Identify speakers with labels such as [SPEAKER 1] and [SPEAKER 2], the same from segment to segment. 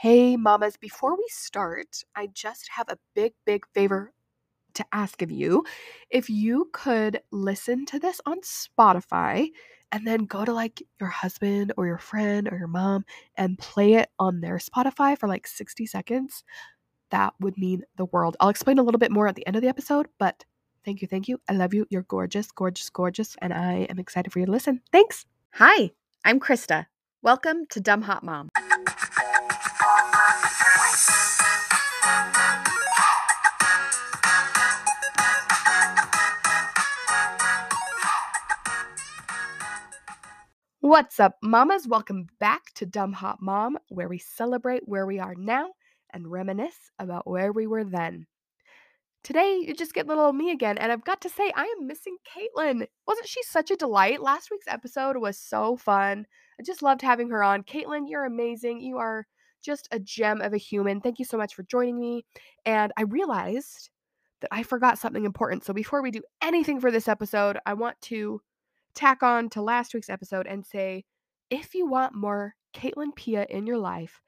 [SPEAKER 1] Hey, mamas, before we start, I just have a big, big favor to ask of you. If you could listen to this on Spotify and then go to like your husband or your friend or your mom and play it on their Spotify for like 60 seconds, that would mean the world. I'll explain a little bit more at the end of the episode, but thank you, thank you. I love you. You're gorgeous, gorgeous, gorgeous, and I am excited for you to listen. Thanks.
[SPEAKER 2] Hi, I'm Krista. Welcome to Dumb Hot Mom.
[SPEAKER 1] What's up, mamas? Welcome back to Dumb Hot Mom, where we celebrate where we are now and reminisce about where we were then. Today, you just get little me again, and I've got to say, I am missing Caitlin. Wasn't she such a delight? Last week's episode was so fun. I just loved having her on. Caitlin, you're amazing. You are just a gem of a human. Thank you so much for joining me. And I realized that I forgot something important. So before we do anything for this episode, I want to tack on to last week's episode and say if you want more Caitlin Pia in your life,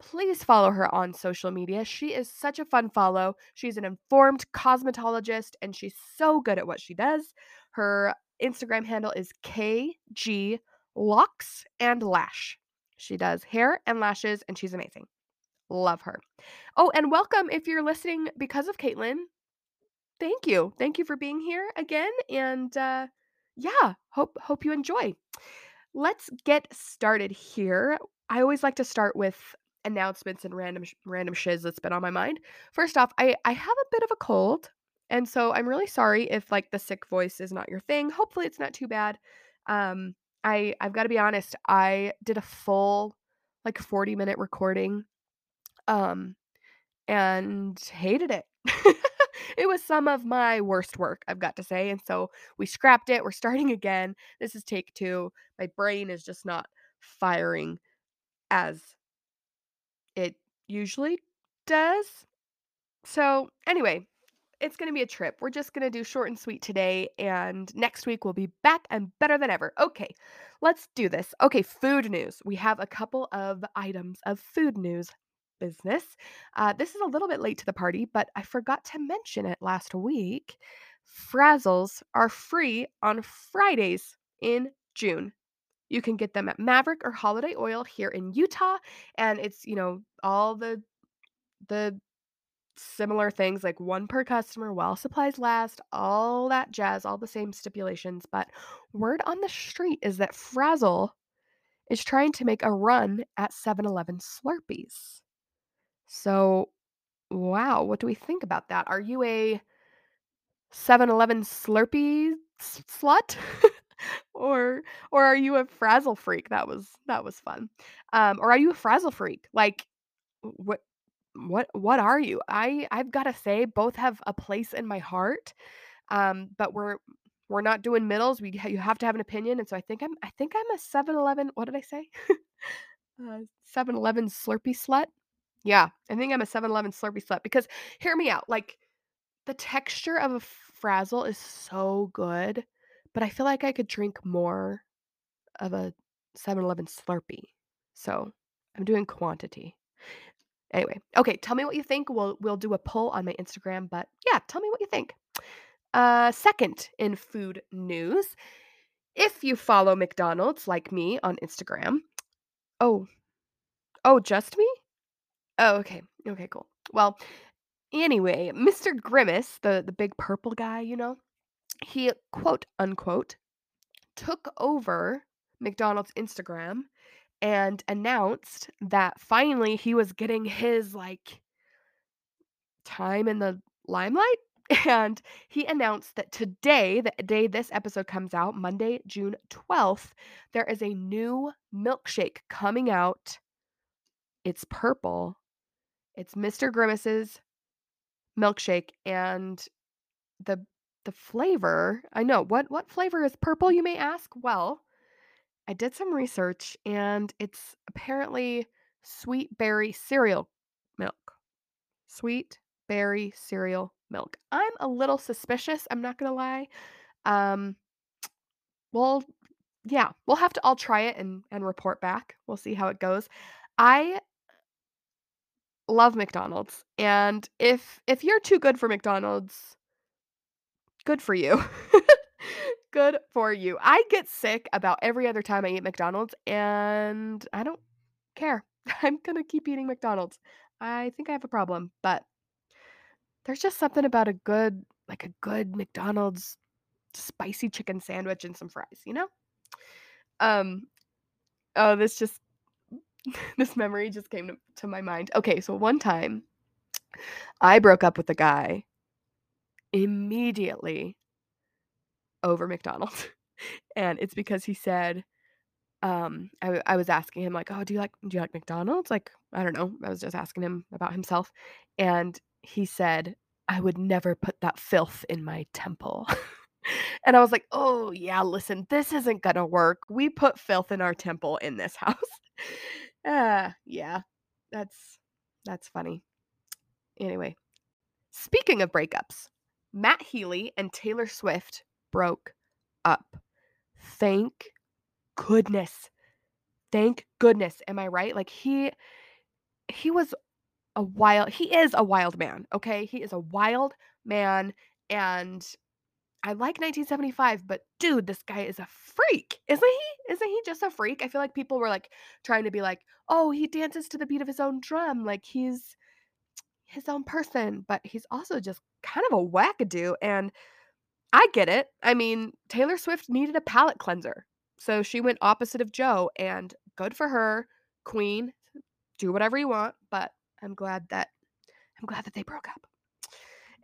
[SPEAKER 1] please follow her on social media. She is such a fun follow. She's an informed cosmetologist and she's so good at what she does. Her Instagram handle is KG Locks and Lash. She does hair and lashes and she's amazing. Love her. Oh, and welcome if you're listening because of Caitlin. Thank you. Thank you for being here again. And uh, yeah, hope hope you enjoy. Let's get started here. I always like to start with announcements and random random shiz that's been on my mind. First off, I I have a bit of a cold, and so I'm really sorry if like the sick voice is not your thing. Hopefully it's not too bad. Um I I've got to be honest, I did a full like 40 minute recording um and hated it. it was some of my worst work, I've got to say. And so we scrapped it. We're starting again. This is take 2. My brain is just not firing as it usually does. So, anyway, it's going to be a trip. We're just going to do short and sweet today, and next week we'll be back and better than ever. Okay, let's do this. Okay, food news. We have a couple of items of food news business. Uh, this is a little bit late to the party, but I forgot to mention it last week. Frazils are free on Fridays in June. You can get them at Maverik or Holiday Oil here in Utah, and it's, you know, all the the similar things like one per customer while supplies last, all that jazz, all the same stipulations. But word on the street is that Frazil is trying to make a run at 7 Eleven Slurpees. So, wow, what do we think about that? Are you a 7 Eleven Slurpee slut? or or are you a frazil freak? That was that was fun. Um, or are you a frazil freak? Like what what what are you? I I've got to say both have a place in my heart. Um, but we're we're not doing middles. We you have to have an opinion, and so I think I'm I think I'm a 7-Eleven. What did I say? uh, 7-Eleven Slurpee slut. Yeah, I think I'm a 7-Eleven Slurpee slut because hear me out. Like the texture of a frazil is so good, but I feel like I could drink more of a 7-Eleven Slurpee. So I'm doing quantity. Anyway, okay, tell me what you think. We'll we'll do a poll on my Instagram, but yeah, tell me what you think. Uh second in food news, if you follow McDonald's like me on Instagram. Oh. Oh, just me? Oh, okay. Okay, cool. Well, anyway, Mr. Grimace, the the big purple guy, you know, he quote unquote took over McDonald's Instagram and announced that finally he was getting his like time in the limelight and he announced that today the day this episode comes out monday june 12th there is a new milkshake coming out it's purple it's mr grimace's milkshake and the the flavor i know what what flavor is purple you may ask well I did some research and it's apparently sweet berry cereal milk. Sweet berry cereal milk. I'm a little suspicious, I'm not going to lie. Um well, yeah, we'll have to all try it and and report back. We'll see how it goes. I love McDonald's, and if if you're too good for McDonald's, good for you. Good for you. I get sick about every other time I eat McDonald's, and I don't care. I'm gonna keep eating McDonald's. I think I have a problem, but there's just something about a good like a good McDonald's spicy chicken sandwich and some fries, you know? Um, oh, this just this memory just came to, to my mind. Okay, so one time I broke up with a guy immediately over McDonald's. And it's because he said, um, I, I was asking him like, "Oh, do you like do you like McDonald's?" Like, I don't know. I was just asking him about himself, and he said, "I would never put that filth in my temple." and I was like, "Oh yeah, listen, this isn't gonna work. We put filth in our temple in this house." Ah, yeah, that's that's funny. Anyway, speaking of breakups, Matt Healy and Taylor Swift broke up. Thank goodness. Thank goodness. Am I right? Like he he was a wild he is a wild man, okay? He is a wild man and I like 1975, but dude, this guy is a freak. Isn't he? Isn't he just a freak? I feel like people were like trying to be like, "Oh, he dances to the beat of his own drum, like he's his own person," but he's also just kind of a wackadoo and I get it. I mean, Taylor Swift needed a palate cleanser. So she went opposite of Joe and good for her. Queen, do whatever you want, but I'm glad that I'm glad that they broke up.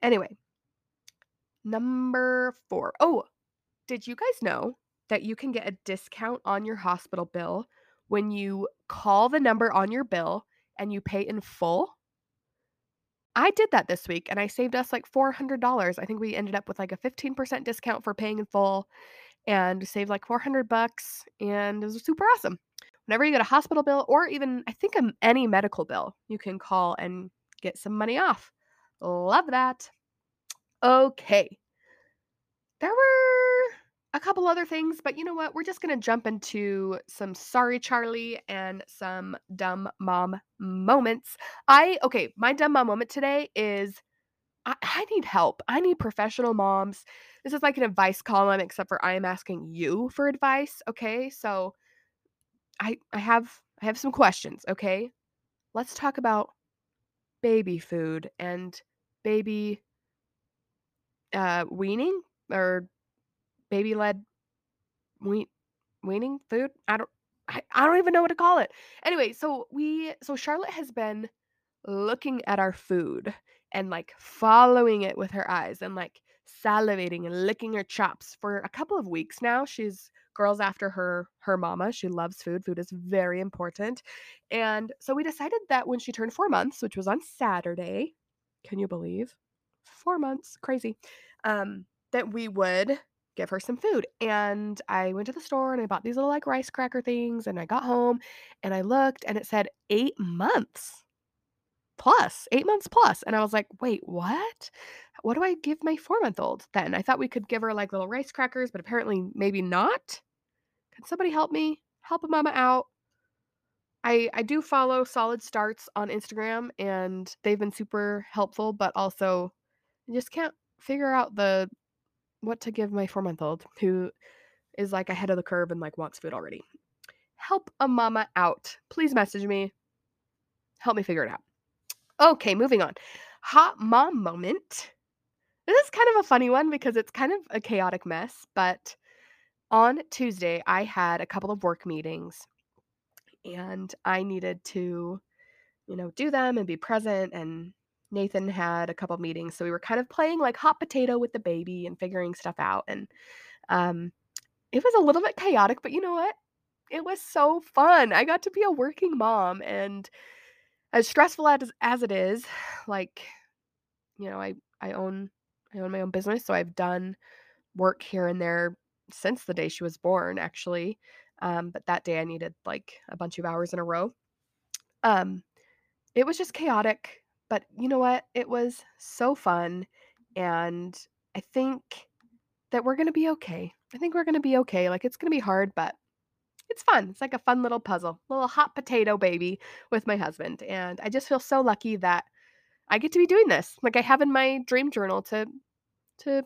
[SPEAKER 1] Anyway, number 4. Oh, did you guys know that you can get a discount on your hospital bill when you call the number on your bill and you pay in full? I did that this week and I saved us like $400. I think we ended up with like a 15% discount for paying in full and saved like 400 bucks and it was super awesome. Whenever you get a hospital bill or even I think um, any medical bill, you can call and get some money off. Love that. Okay. There were a couple other things, but you know what? We're just going to jump into some sorry Charlie and some dumb mom moments. I okay, my dumb mom moment today is I, I need help. I need professional moms. This is like an advice column, except for I am asking you for advice. Okay, so I I have I have some questions. Okay, let's talk about baby food and baby uh, weaning or baby led we weaning food. I don't I, I don't even know what to call it. Anyway, so we so Charlotte has been looking at our food and like following it with her eyes and like salivating and licking her chops for a couple of weeks now. She's girls after her her mama. She loves food. Food is very important. And so we decided that when she turned 4 months, which was on Saturday, can you believe? 4 months, crazy. Um that we would give her some food. And I went to the store and I bought these little like rice cracker things and I got home and I looked and it said 8 months plus, 8 months plus, and I was like, "Wait, what? What do I give my four-month-old then?" I thought we could give her, like, little rice crackers, but apparently maybe not? Can somebody help me? Help a mama out. I I do follow Solid Starts on Instagram, and they've been super helpful, but also Just can't figure out the what to give my four-month-old who is, like, ahead of the curve and, like, wants food already. Help a mama out. Please message me. Help me figure it out. Okay, moving on. Hot mom moment. This is kind of a funny one because it's kind of a chaotic mess, but on Tuesday, I had a couple of work meetings and I needed to, you know, do them and be present. And Nathan had a couple meetings. So we were kind of playing like hot potato with the baby and figuring stuff out. And um, it was a little bit chaotic, but you know what? It was so fun. I got to be a working mom and as stressful as as it is, like, you know, I I own I own my own business, so I've done work here and there since the day she was born, actually. Um, but that day I needed like a bunch of hours in a row. Um, it was just chaotic, but you know what? It was so fun, and I think that we're gonna be okay. I think we're gonna be okay. Like it's gonna be hard, but it's fun. It's like a fun little puzzle, little hot potato baby with my husband. And I just feel so lucky that I get to be doing this. Like I have in my dream journal to to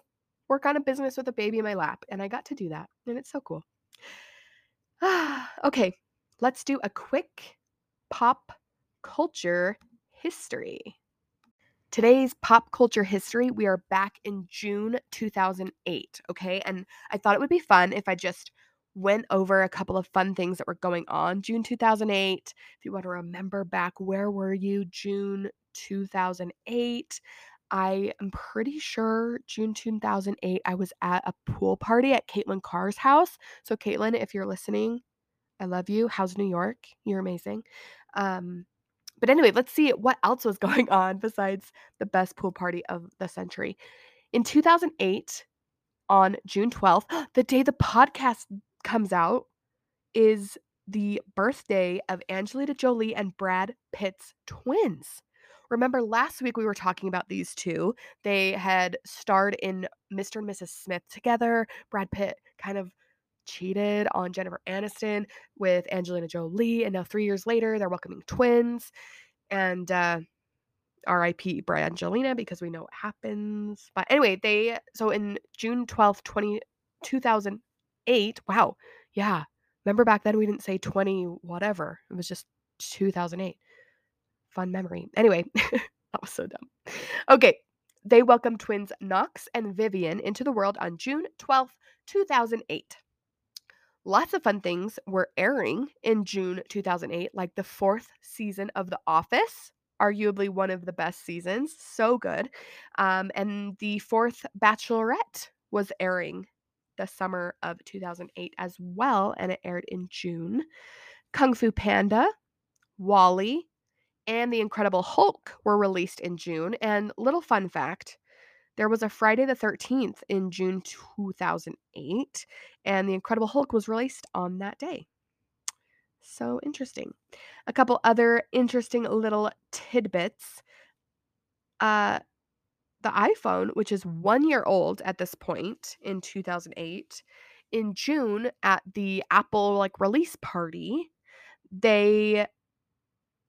[SPEAKER 1] work on a business with a baby in my lap, and I got to do that. And it's so cool. okay, let's do a quick pop culture history. Today's pop culture history, we are back in June 2008, okay? And I thought it would be fun if I just went over a couple of fun things that were going on June 2008. If you want to remember back, where were you June 2008? I am pretty sure June 2008, I was at a pool party at Caitlin Carr's house. So, Caitlin, if you're listening, I love you. How's New York? You're amazing. Um, but anyway, let's see what else was going on besides the best pool party of the century. In 2008, on June 12th, the day the podcast comes out, is the birthday of Angelina Jolie and Brad Pitt's twins. Remember last week we were talking about these two. They had starred in Mr. and Mrs. Smith together. Brad Pitt kind of cheated on Jennifer Aniston with Angelina Jolie, and now three years later they're welcoming twins. And uh, R.I.P. Brangelina because we know what happens. But anyway, they so in June 12th, 20, 2008. Wow. Yeah. Remember back then we didn't say 20 whatever. It was just 2008 fun memory. Anyway, that was so dumb. Okay, they welcomed twins Knox and Vivienne into the world on June 12th, 2008. Lots of fun things were airing in June 2008, like the fourth season of The Office, arguably one of the best seasons. So good. Um, and the fourth Bachelorette was airing the summer of 2008 as well, and it aired in June. Kung Fu Panda, WALL-E, and The Incredible Hulk were released in June. And little fun fact there was a Friday the 13th in June 2008, and The Incredible Hulk was released on that day. So interesting. A couple other interesting little tidbits. Uh, the iPhone, which is one year old at this point in 2008, in June at the Apple like release party, they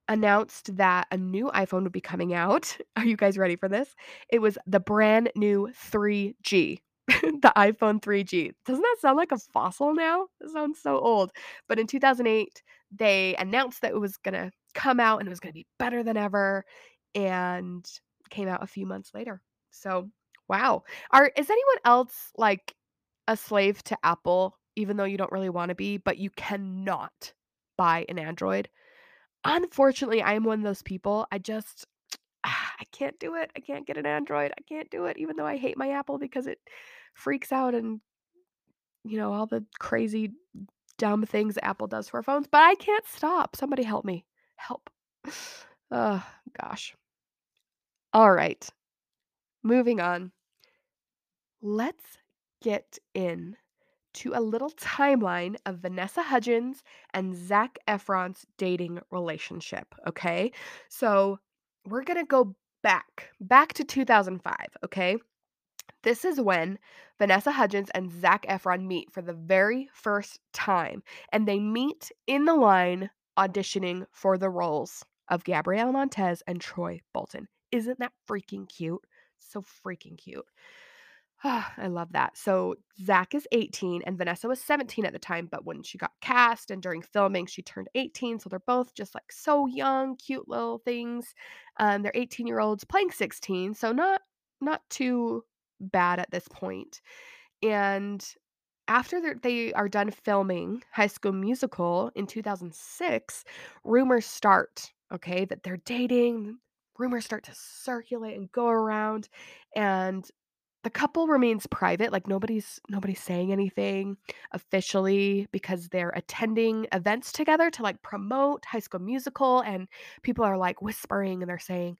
[SPEAKER 1] announced that a new iPhone would be coming out. Are you guys ready for this? It was the brand new 3G. the iPhone 3G. Doesn't that sound like a fossil now? It sounds so old. But in 2008, they announced that it was going to come out and it was going to be better than ever and came out a few months later. So, wow. Are is anyone else like a slave to Apple even though you don't really want to be, but you cannot buy an Android? Unfortunately, I am one of those people. I just I can't do it. I can't get an Android. I can't do it even though I hate my Apple because it freaks out and you know, all the crazy dumb things Apple does for phones, but I can't stop. Somebody help me. Help. Oh, gosh. All right. Moving on. Let's get in to a little timeline of Vanessa Hudgens and Zac Efron's dating relationship. Okay. So we're going to go back, back to 2005. Okay. This is when Vanessa Hudgens and Zac Efron meet for the very first time, and they meet in the line auditioning for the roles of Gabriella Montez and Troy Bolton. Isn't that freaking cute? So freaking cute. I love that. So Zac is 18 and Vanessa was 17 at the time, but when she got cast and during filming, she turned 18. So they're both just like so young, cute little things. Um, they're 18 year olds playing 16, so not not too bad at this point. And after they are done filming High School Musical in 2006, rumors start. Okay, that they're dating. Rumors start to circulate and go around, and the couple remains private, like, nobody's nobody's saying anything officially because they're attending events together to, like, promote High School Musical, and people are, like, whispering, and they're saying,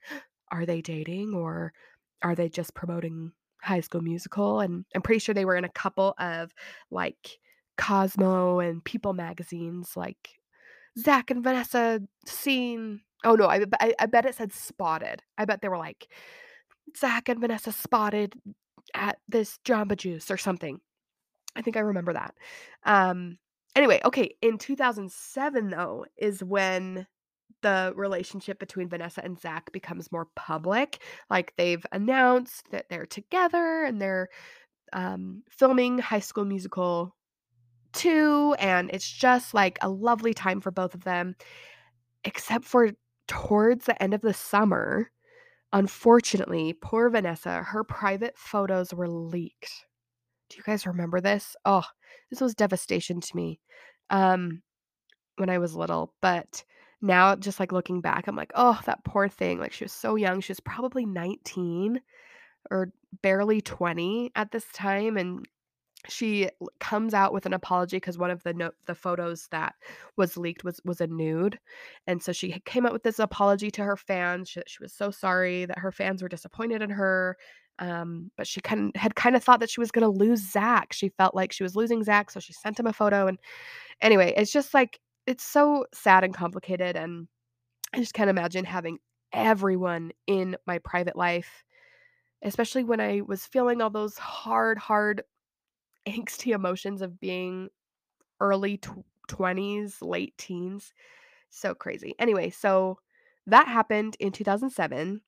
[SPEAKER 1] "Are they dating, or are they just promoting High School Musical?" And I'm pretty sure they were in a couple of, like, Cosmo and People magazines, like, zac and Vanessa seen oh, no, I I I bet it said spotted. I bet they were like, Zac and Vanessa spotted at this Jamba Juice or something. I think I remember that. Um, Anyway, okay, in 2007, though, is when the relationship between Vanessa and Zac becomes more public. Like, they've announced that they're together and they're, um, filming High School Musical 2, and it's just, like, a lovely time for both of them, except for towards the end of the summer, unfortunately, poor Vanessa, her private photos were leaked. Do you guys remember this? Oh, this was devastation to me, um, when I was little, but now just, like, looking back, I'm like, "Oh, that poor thing," like, she was so young, she was probably 19 or barely 20 at this time, and she comes out with an apology because one of the no the photos that was leaked was was a nude, and so she came out with this apology to her fans, she she was so sorry that her fans were disappointed in her, um, but she kind had kinda thought that she was gonna lose Zac, she felt like she was losing Zac, so she sent him a photo, and anyway, it's just, like it's so sad and complicated, and I just can't imagine having everyone in my private life, especially when I was feeling all those hard, hard angsty emotions of being early tw 20s, late teens. So crazy. Anyway, so that happened in 2007.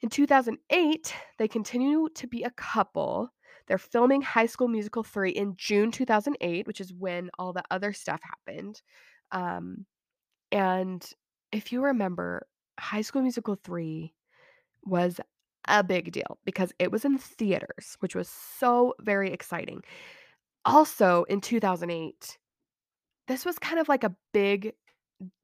[SPEAKER 1] In 2008, they continue to be a couple. They're filming High School Musical 3 in June 2008, which is when all the other stuff happened. Um, and if you remember, High School Musical 3 was a big deal because it was in theaters, which was so very exciting. Also, in 2008, this was kind of like a big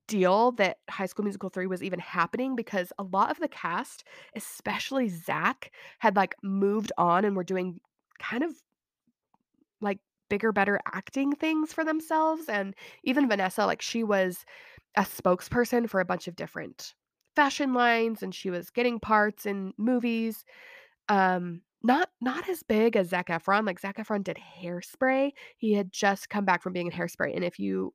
[SPEAKER 1] deal that High School Musical 3 was even happening because a lot of the cast, especially Zac, had, like, moved on and were doing kind of, like, bigger, better acting things for themselves, and even Vanessa, like, she was a spokesperson for a bunch of different fashion lines, and she was getting parts in movies. Um, not not as big as Zac Efron, like, Zac Efron did Hairspray. He had just come back from being in Hairspray, and if you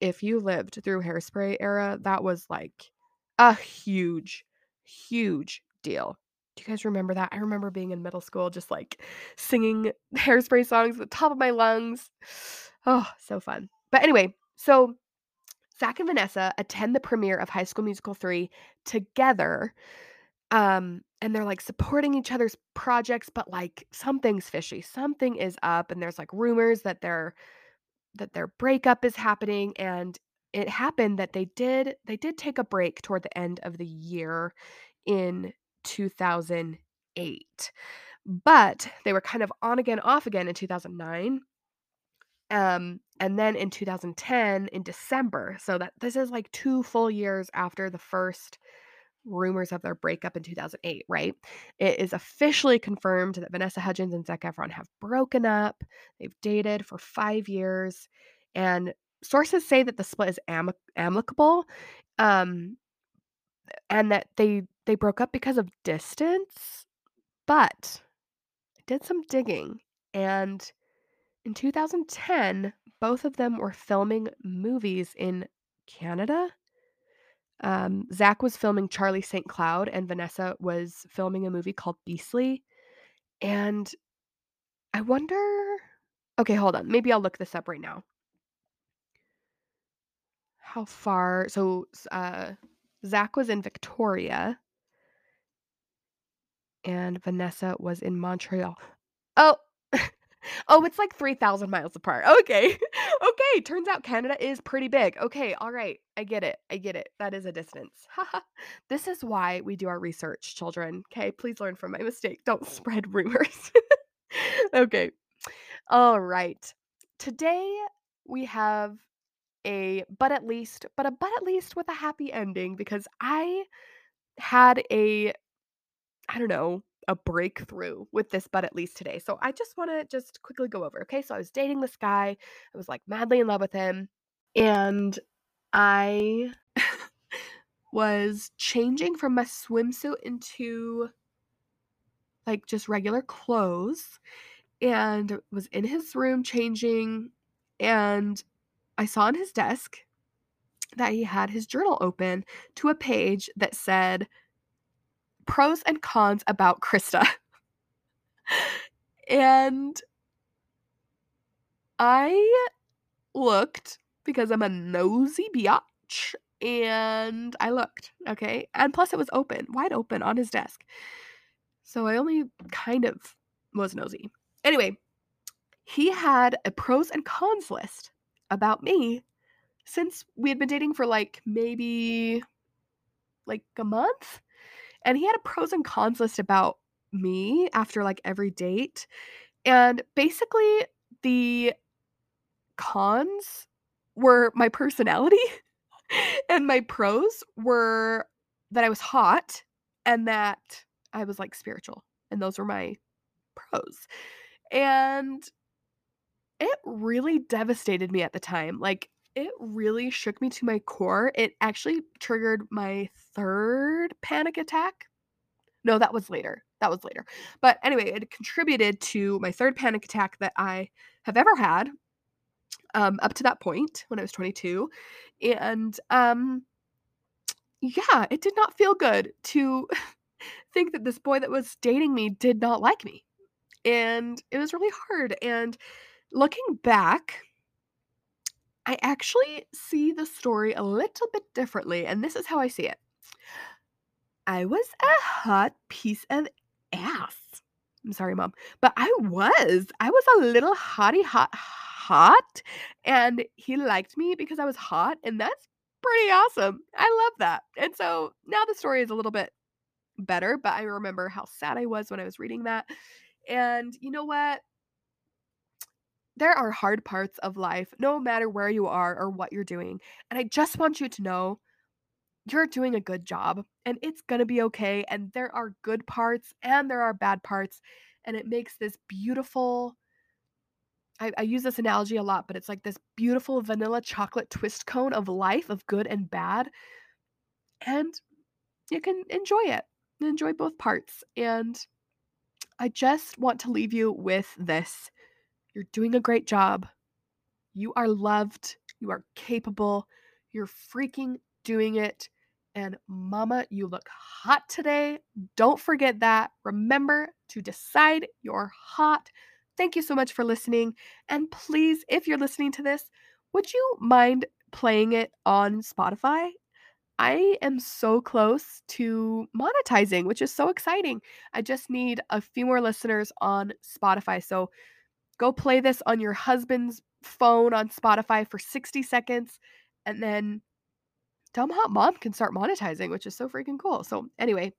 [SPEAKER 1] if you lived through Hairspray era, that was, like, a huge, huge deal. Do you guys remember that? I remember being in middle school just, like, singing Hairspray songs at the top of my lungs. Oh, so fun. But anyway, so Zac and Vanessa attend the premiere of High School Musical 3 together, um, and they're, like, supporting each other's projects, but, like, something's fishy. Something is up, and there's, like, rumors that their that their breakup is happening, and it happened that they did they did take a break toward the end of the year in 2008, but they were kind of on again, off again in 2009. Um, and then in 2010, in December, so that this is like 2 full years after the first rumors of their breakup in 2008, right? It is officially confirmed that Vanessa Hudgens and Zac Efron have broken up. They've dated for 5 years, and sources say that the split is ami amicable, um, and that they they broke up because of distance, but I did some digging, and in 2010, both of them were filming movies in Canada. Um, Zac was filming Charlie St. Cloud, and Vanessa was filming a movie called Beastly. And I wonder. Okay, hold on. Maybe I'll look this up right now. How far? So, uh, Zac was in Victoria, and Vanessa was in Montreal. Oh, oh, it's like 3,000 miles apart. Okay. Okay, turns out Canada is pretty big. Okay, all right. I get it. I get it. That is a distance. This is why we do our research, children. Okay, please learn from my mistake. Don't spread rumors. Okay. All right. Today we have a but at least, but a but at least with a happy ending because I had a I don't know, a breakthrough with this but at least today. So I just want to just quickly go over. Okay, so I was dating this guy. I was like madly in love with him and I was changing from my swimsuit into like just regular clothes and was in his room changing and I saw on his desk that he had his journal open to a page that said pros and cons about Krista. and I looked because I'm a nosy biatch and I looked, okay? And plus it was open, wide open on his desk. So I only kind of was nosy. Anyway, he had a pros and cons list about me since we had been dating for like maybe like a month. And he had a pros and cons list about me after like every date. And basically, the cons were my personality, and my pros were that I was hot and that I was like spiritual. And those were my pros. And it really devastated me at the time. Like, it really shook me to my core. It actually triggered my third panic attack. No, that was later. That was later. But anyway, it contributed to my third panic attack that I have ever had um, up to that point when I was 22. And um, yeah, it did not feel good to think that this boy that was dating me did not like me. And it was really hard. And looking back, I actually see the story a little bit differently. And this is how I see it I was a hot piece of ass. I'm sorry, mom, but I was. I was a little hottie hot hot, and he liked me because I was hot, and that's pretty awesome. I love that. And so now the story is a little bit better, but I remember how sad I was when I was reading that. And you know what? There are hard parts of life, no matter where you are or what you're doing. And I just want you to know you're doing a good job and it's going to be okay. And there are good parts and there are bad parts. And it makes this beautiful. I, I, use this analogy a lot, but it's like this beautiful vanilla chocolate twist cone of life, of good and bad. And you can enjoy it, enjoy both parts. And I just want to leave you with this you're doing a great job. You are loved. You are capable. You're freaking doing it. And mama, you look hot today. Don't forget that. Remember to decide you're hot. Thank you so much for listening. And please, if you're listening to this, would you mind playing it on Spotify? I am so close to monetizing, which is so exciting. I just need a few more listeners on Spotify. So go play this on your husband's phone on Spotify for 60 seconds and then Dumb Hot Mom can start monetizing, which is so freaking cool. So, anyway,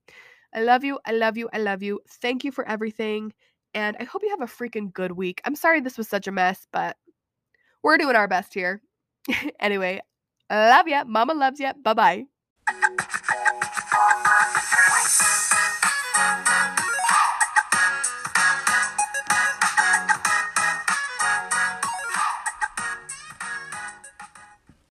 [SPEAKER 1] I love you. I love you. I love you. Thank you for everything. And I hope you have a freaking good week. I'm sorry this was such a mess, but we're doing our best here. anyway, love ya. Mama loves ya. Bye bye.